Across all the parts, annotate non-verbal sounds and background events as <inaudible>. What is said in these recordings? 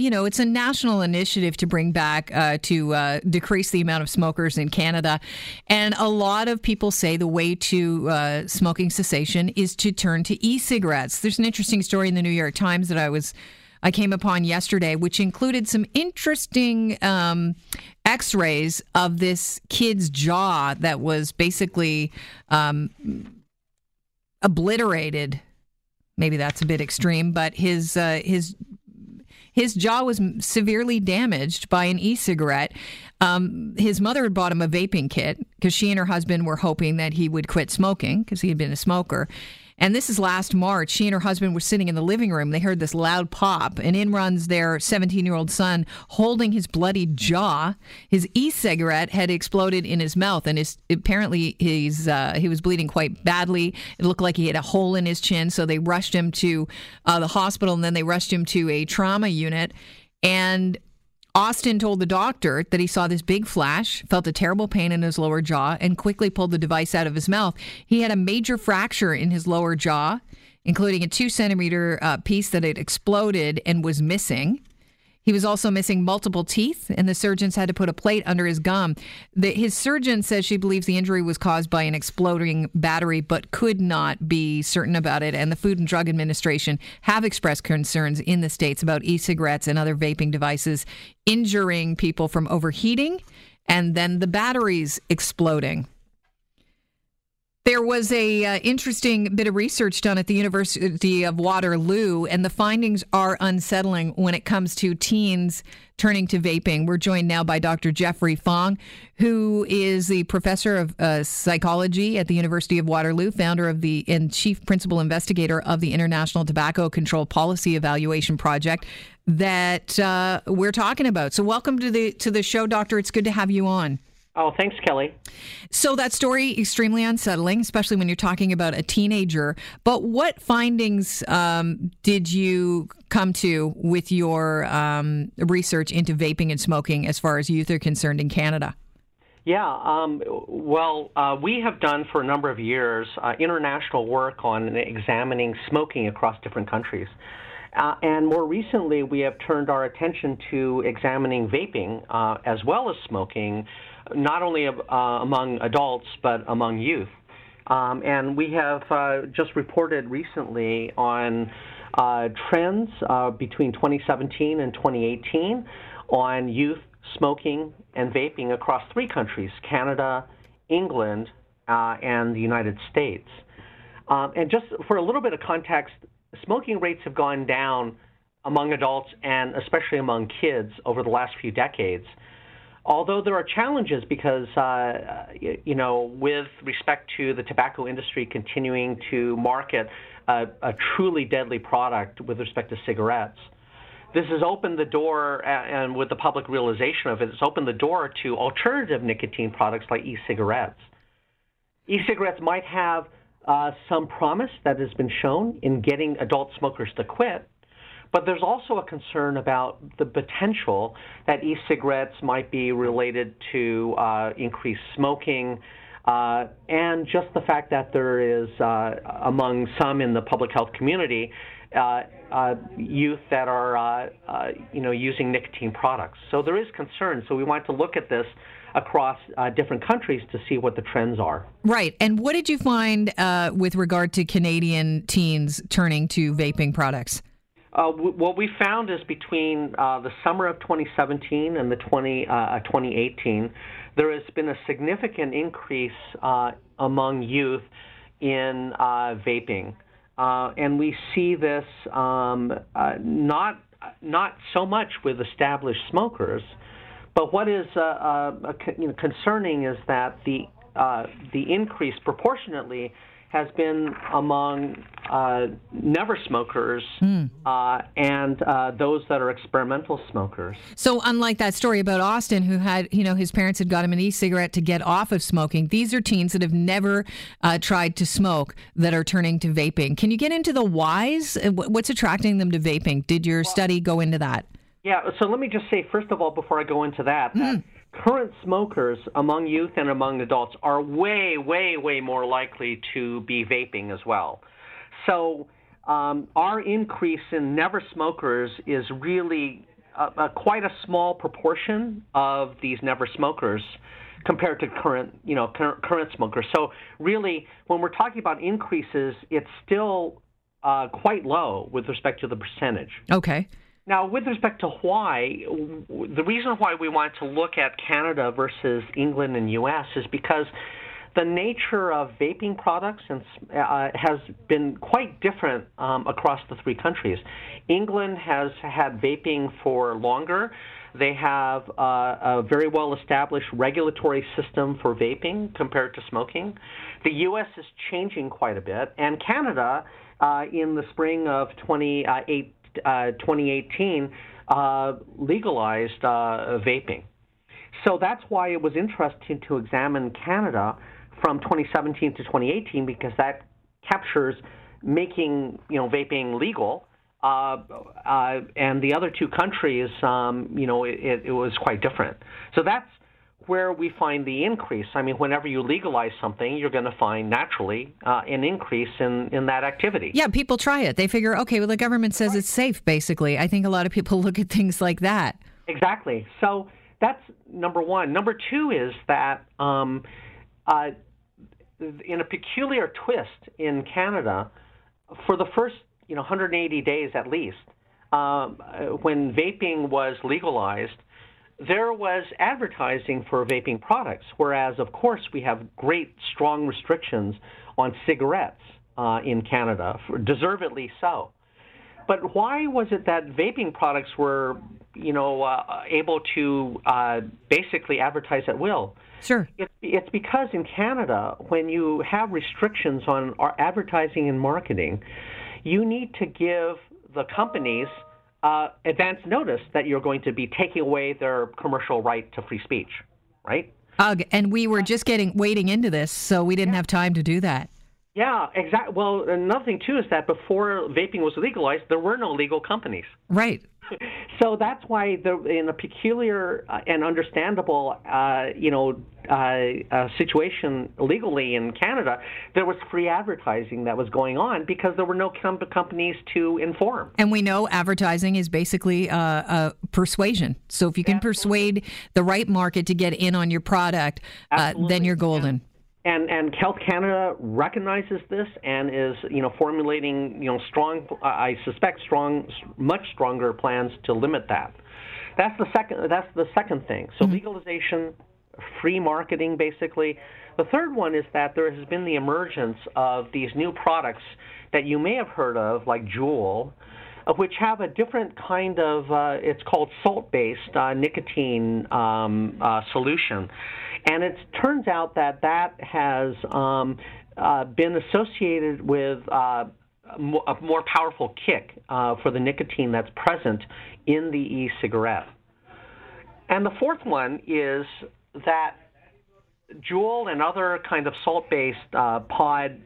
You know, it's a national initiative to bring back, uh, to uh, decrease the amount of smokers in Canada. And a lot of people say the way to uh, smoking cessation is to turn to e cigarettes. There's an interesting story in the New York Times that I was. I came upon yesterday, which included some interesting um, x rays of this kid's jaw that was basically um, obliterated. Maybe that's a bit extreme, but his uh, his his jaw was severely damaged by an e cigarette. Um, his mother had bought him a vaping kit because she and her husband were hoping that he would quit smoking because he had been a smoker. And this is last March. She and her husband were sitting in the living room. They heard this loud pop, and in runs their 17 year old son holding his bloody jaw. His e cigarette had exploded in his mouth, and his, apparently he's, uh, he was bleeding quite badly. It looked like he had a hole in his chin, so they rushed him to uh, the hospital, and then they rushed him to a trauma unit. And Austin told the doctor that he saw this big flash, felt a terrible pain in his lower jaw, and quickly pulled the device out of his mouth. He had a major fracture in his lower jaw, including a two centimeter uh, piece that had exploded and was missing. He was also missing multiple teeth, and the surgeons had to put a plate under his gum. The, his surgeon says she believes the injury was caused by an exploding battery, but could not be certain about it. And the Food and Drug Administration have expressed concerns in the states about e cigarettes and other vaping devices injuring people from overheating and then the batteries exploding. There was a uh, interesting bit of research done at the University of Waterloo, and the findings are unsettling when it comes to teens turning to vaping. We're joined now by Dr. Geoffrey Fong, who is the professor of uh, psychology at the University of Waterloo, founder of the and chief principal investigator of the International Tobacco Control Policy Evaluation Project that uh, we're talking about. So, welcome to the to the show, Doctor. It's good to have you on. Oh, thanks, Kelly. So that story extremely unsettling, especially when you're talking about a teenager. But what findings um, did you come to with your um, research into vaping and smoking as far as youth are concerned in Canada? Yeah, um, well, uh, we have done for a number of years uh, international work on examining smoking across different countries. Uh, and more recently, we have turned our attention to examining vaping uh, as well as smoking not only uh, among adults but among youth. Um, and we have uh, just reported recently on uh, trends uh, between 2017 and 2018 on youth smoking and vaping across three countries Canada, England, and the United States. Um, and just for a little bit of context, smoking rates have gone down among adults and especially among kids over the last few decades. Although there are challenges because, uh, you know, with respect to the tobacco industry continuing to market a, a truly deadly product with respect to cigarettes, this has opened the door, and with the public realization of it, it's opened the door to alternative nicotine products like e-cigarettes. E-cigarettes might have uh, some promise that has been shown in getting adult smokers to quit, but there's also a concern about the potential that e-cigarettes might be related to uh, increased smoking, uh, and just the fact that there is, uh, among some in the public health community, youth that are, uh, you know, using nicotine products. So there is concern. So we want to look at this across different countries to see what the trends are. Right. And what did you find with regard to Canadian teens turning to vaping products? Uh, w- what we found is between uh, the summer of 2017 and the 20, uh, 2018, there has been a significant increase uh, among youth in uh, vaping, uh, and we see this um, not not so much with established smokers, but what is you know, concerning is that the the increase proportionately has been among uh, never smokers mm. uh, and uh, those that are experimental smokers. So, unlike that story about Austin, who had, you know, his parents had got him an e cigarette to get off of smoking, these are teens that have never uh, tried to smoke that are turning to vaping. Can you get into the whys? Uh, what's attracting them to vaping? Did your well, study go into that? Yeah, so let me just say, first of all, before I go into that, mm current smokers among youth and among adults are way, way, way more likely to be vaping as well. So um, our increase in never smokers is really a, a, quite a small proportion of these never smokers compared to current, you know, current, current smokers. So really, when we're talking about increases, it's still uh, quite low with respect to the percentage. Okay. Now, with respect to why, the reason why we want to look at Canada versus England and U.S. is because the nature of vaping products and, uh, has been quite different um, across the three countries. England has had vaping for longer. They have uh, a very well established regulatory system for vaping compared to smoking. The U.S. is changing quite a bit, and Canada, uh, in the spring of 28 uh, 2018 uh, legalized uh, vaping. So that's why it was interesting to examine Canada from 2017 to 2018 because that captures making you know vaping legal. Uh, uh, and the other two countries, um, you know, it, it, was quite different. So that's where we find the increase. I mean, whenever you legalize something, you're going to find naturally uh, an increase in, in that activity. Yeah, people try it. They figure, okay, well, the government says right. it's safe, basically. I think a lot of people <laughs> look at things like that. Exactly. So that's number one. Number two is that um, uh, in a peculiar twist in Canada, for the first you know 180 days at least, um, when vaping was legalized, there was advertising for vaping products, whereas, of course, we have great, strong restrictions on cigarettes uh, in Canada, deservedly so. But why was it that vaping products were, you know, uh, able to uh, basically advertise at will? Sure. It, it's because in Canada, when you have restrictions on our advertising and marketing, you need to give the companies – uh, advance notice that you're going to be taking away their commercial right to free speech, right? Ugh, and we were just getting wading into this, so we didn't yeah. have time to do that. Yeah, exactly. Well, another thing too is that before vaping was legalized, there were no legal companies. Right. <laughs> So that's why, the, in a peculiar uh, and understandable, uh, you know, uh, uh, situation legally in Canada, there was free advertising that was going on because there were no com- companies to inform. And we know advertising is basically uh, persuasion. So if you can Absolutely. persuade the right market to get in on your product, uh, then you're golden. Yeah and and Health Canada recognizes this and is you know formulating you know strong I suspect strong much stronger plans to limit that. That's the second that's the second thing. So mm-hmm. legalization, free marketing basically. The third one is that there has been the emergence of these new products that you may have heard of like Juul which have a different kind of, uh, it's called salt-based uh, nicotine um, uh, solution. And it turns out that that has um, uh, been associated with uh, a more powerful kick uh, for the nicotine that's present in the e-cigarette. And the fourth one is that Juul and other kind of salt-based pod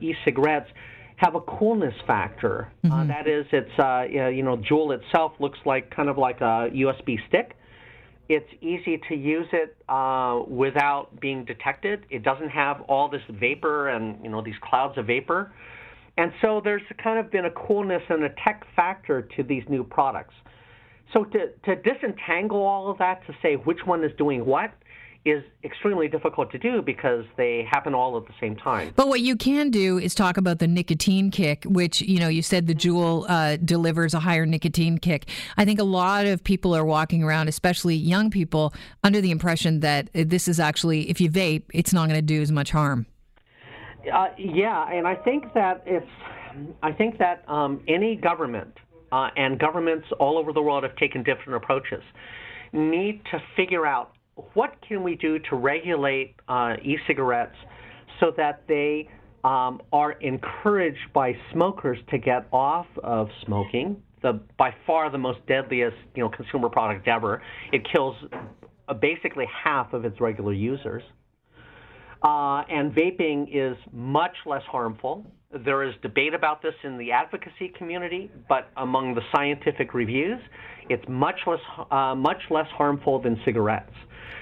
e-cigarettes have a coolness factor. Uh, mm-hmm. Uh, that is, it's uh, you know, Juul itself looks like kind of like a USB stick. It's easy to use it uh, without being detected. It doesn't have all this vapor and you know these clouds of vapor, and so there's kind of been a coolness and a tech factor to these new products. So to to disentangle all of that to say which one is doing what is extremely difficult to do because they happen all at the same time. But what you can do is talk about the nicotine kick, which, you know, you said the Juul uh, delivers a higher nicotine kick. I think a lot of people are walking around, especially young people, under the impression that this is actually, if you vape, it's not going to do as much harm. Uh, yeah, and I think that if, I think that um, any government uh, and governments all over the world have taken different approaches need to figure out what can we do to regulate uh, e-cigarettes so that they um, are encouraged by smokers to get off of smoking, the by far the most deadliest you know consumer product ever. It kills uh, basically half of its regular users. Uh, and vaping is much less harmful. There is debate about this in the advocacy community, but among the scientific reviews, it's much less uh, much less harmful than cigarettes.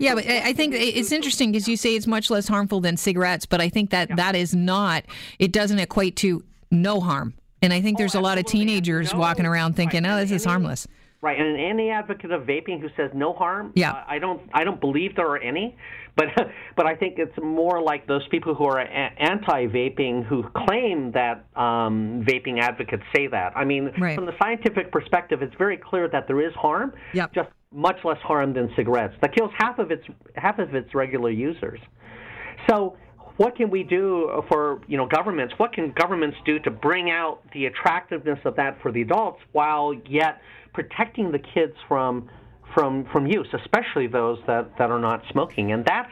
Yeah, but I think it's interesting because you say it's much less harmful than cigarettes, but I think that yeah. that is not. It doesn't equate to no harm. And I think there's oh, a lot of teenagers no, walking around thinking, "Oh, this is harmless." Right, and any advocate of vaping who says no harm, yeah. Uh, I don't, I don't believe there are any, but <laughs> but I think it's more like those people who are a- anti-vaping who claim that um, vaping advocates say that. I mean, right. from the scientific perspective, it's very clear that there is harm, yep. just much less harm than cigarettes. That kills half of its half of its regular users. So what can we do for you know governments? What can governments do to bring out the attractiveness of that for the adults while yet protecting the kids from from from use, especially those that, that are not smoking? And that's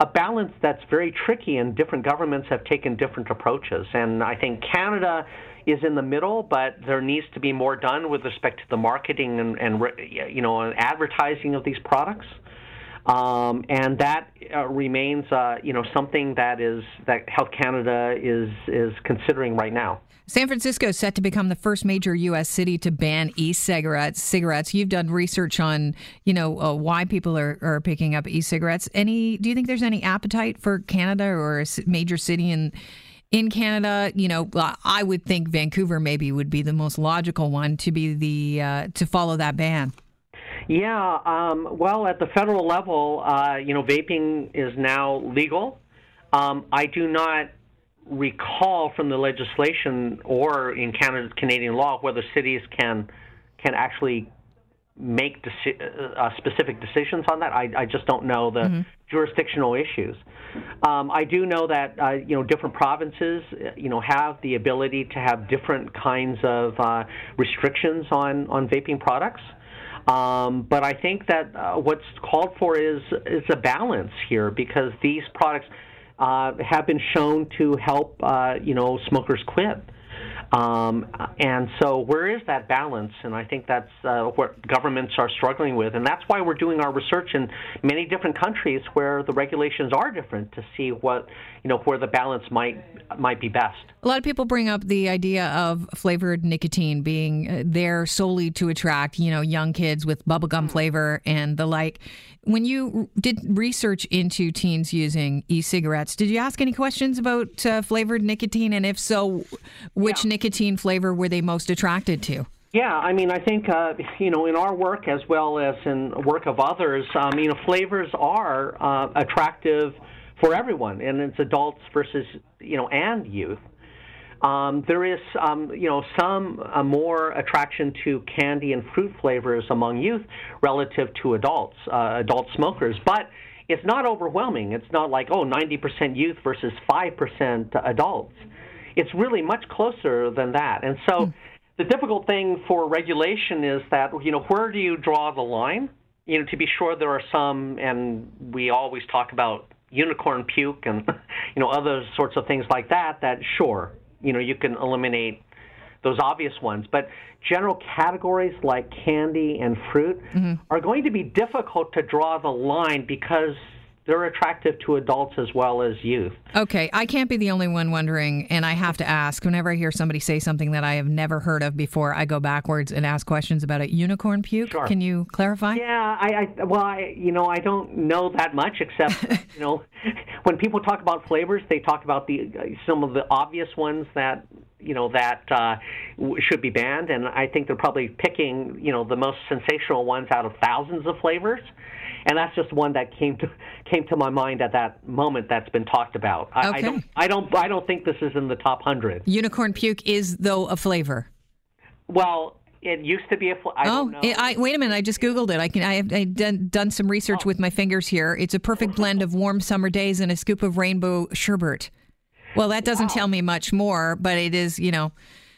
a balance that's very tricky, and different governments have taken different approaches. And I think Canada is in the middle, but there needs to be more done with respect to the marketing and, and you know advertising of these products. Um, and that uh, remains, uh, you know, something that is that Health Canada is is considering right now. San Francisco is set to become the first major U.S. city to ban e-cigarettes. Cigarettes. You've done research on, you know, uh, why people are, are picking up e-cigarettes. Any? Do you think there's any appetite for Canada or a major city in? in Canada, you know, I would think Vancouver maybe would be the most logical one to be the uh, to follow that ban. Yeah, um, well, at the federal level, uh, you know, vaping is now legal. Um, I do not recall from the legislation or in Canada, Canadian law whether cities can can actually make deci- uh, specific decisions on that. I, I, just don't know the mm-hmm. jurisdictional issues. Um, I do know that uh, you know different provinces you know have the ability to have different kinds of uh, restrictions on on vaping products. Um, but I think that uh, what's called for is is a balance here because these products uh, have been shown to help uh, you know smokers quit. Um, and so, where is that balance? And I think that's uh, what governments are struggling with, and that's why we're doing our research in many different countries where the regulations are different to see what you know where the balance might might be best. A lot of people bring up the idea of flavored nicotine being uh, there solely to attract you know young kids with bubblegum mm. flavor and the like. When you did research into teens using e-cigarettes, did you ask any questions about uh, flavored nicotine, and if so, which nicotine flavor were they most attracted to? Yeah, I mean, I think uh, you know, in our work as well as in work of others, um, you know, flavors are uh, attractive for everyone, and it's adults versus you know and youth. Um, there is, um, you know, some uh, more attraction to candy and fruit flavors among youth relative to adults, uh, adult smokers, but it's not overwhelming. It's not like oh, 90% youth versus 5% adults. It's really much closer than that, and so. Mm. The difficult thing for regulation is that you know where do you draw the line? You know, to be sure there are some, and we always talk about unicorn puke and <laughs> you know other sorts of things like that. That sure, you know, you can eliminate those obvious ones. But general categories like candy and fruit mm-hmm. are going to be difficult to draw the line because they're attractive to adults as well as youth. Okay, I can't be the only one wondering, and I have to ask. Whenever I hear somebody say something that I have never heard of before, I go backwards and ask questions about it. Unicorn puke? Sure. Can you clarify? Yeah, I, I well, I, you know, I don't know that much except <laughs> you know, when people talk about flavors, they talk about the some of the obvious ones that you know that uh, should be banned, and I think they're probably picking you know the most sensational ones out of thousands of flavors and that's just one that came to <laughs> came to my mind at that moment that's been talked about. I, okay. I don't I don't I don't think this is in the top hundred. Unicorn puke is though a flavor. Well, it used to be a. Fl- I oh, I, wait a minute! I just googled it. I can. I have I done, done some research oh. with my fingers here. It's a perfect <laughs> blend of warm summer days and a scoop of rainbow sherbet. Well, that doesn't wow. tell me much more, but it is, you know,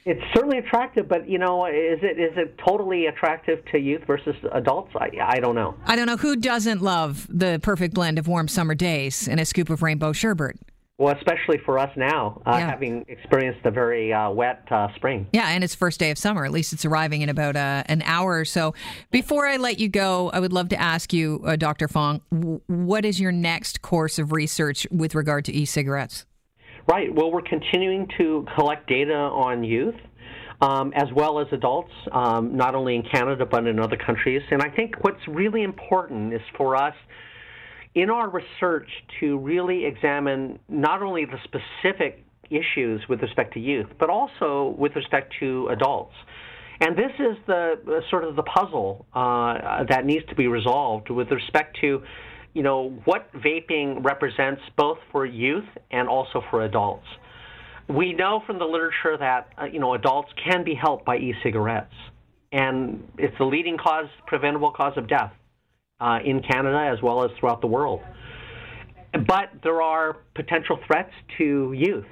it's certainly attractive, but you know, is it is it totally attractive to youth versus adults? I I don't know. I don't know who doesn't love the perfect blend of warm summer days and a scoop of rainbow sherbet. Well, especially for us now, uh, yeah. having experienced a very uh, wet uh, spring. Yeah, and it's first day of summer. At least it's arriving in about uh, an hour or so. Before I let you go, I would love to ask you, uh, Dr. Fong, w- what is your next course of research with regard to e-cigarettes? Right. Well, we're continuing to collect data on youth. Um, as well as adults, um, not only in Canada but in other countries. And I think what's really important is for us in our research to really examine not only the specific issues with respect to youth, but also with respect to adults. And this is the uh, sort of the puzzle uh, that needs to be resolved with respect to, you know, what vaping represents both for youth and also for adults. We know from the literature that uh, you know adults can be helped by e-cigarettes, and it's the leading cause, preventable cause of death uh, in Canada as well as throughout the world. But there are potential threats to youth,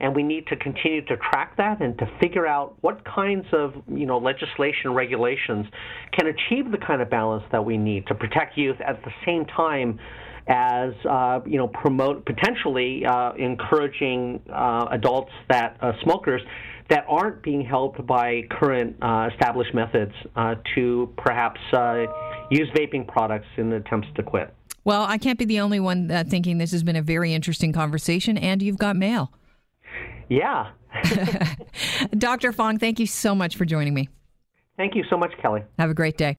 and we need to continue to track that and to figure out what kinds of you know legislation regulations can achieve the kind of balance that we need to protect youth at the same time as uh, you know promote potentially uh, encouraging uh, adults that uh, smokers that aren't being helped by current uh, established methods uh, to perhaps use vaping products in attempts to quit. Well, I can't be the only one thinking this has been a very interesting conversation, and you've got mail. Yeah. <laughs> Dr. Fong, thank you so much for joining me. Thank you so much, Kelly. Have a great day.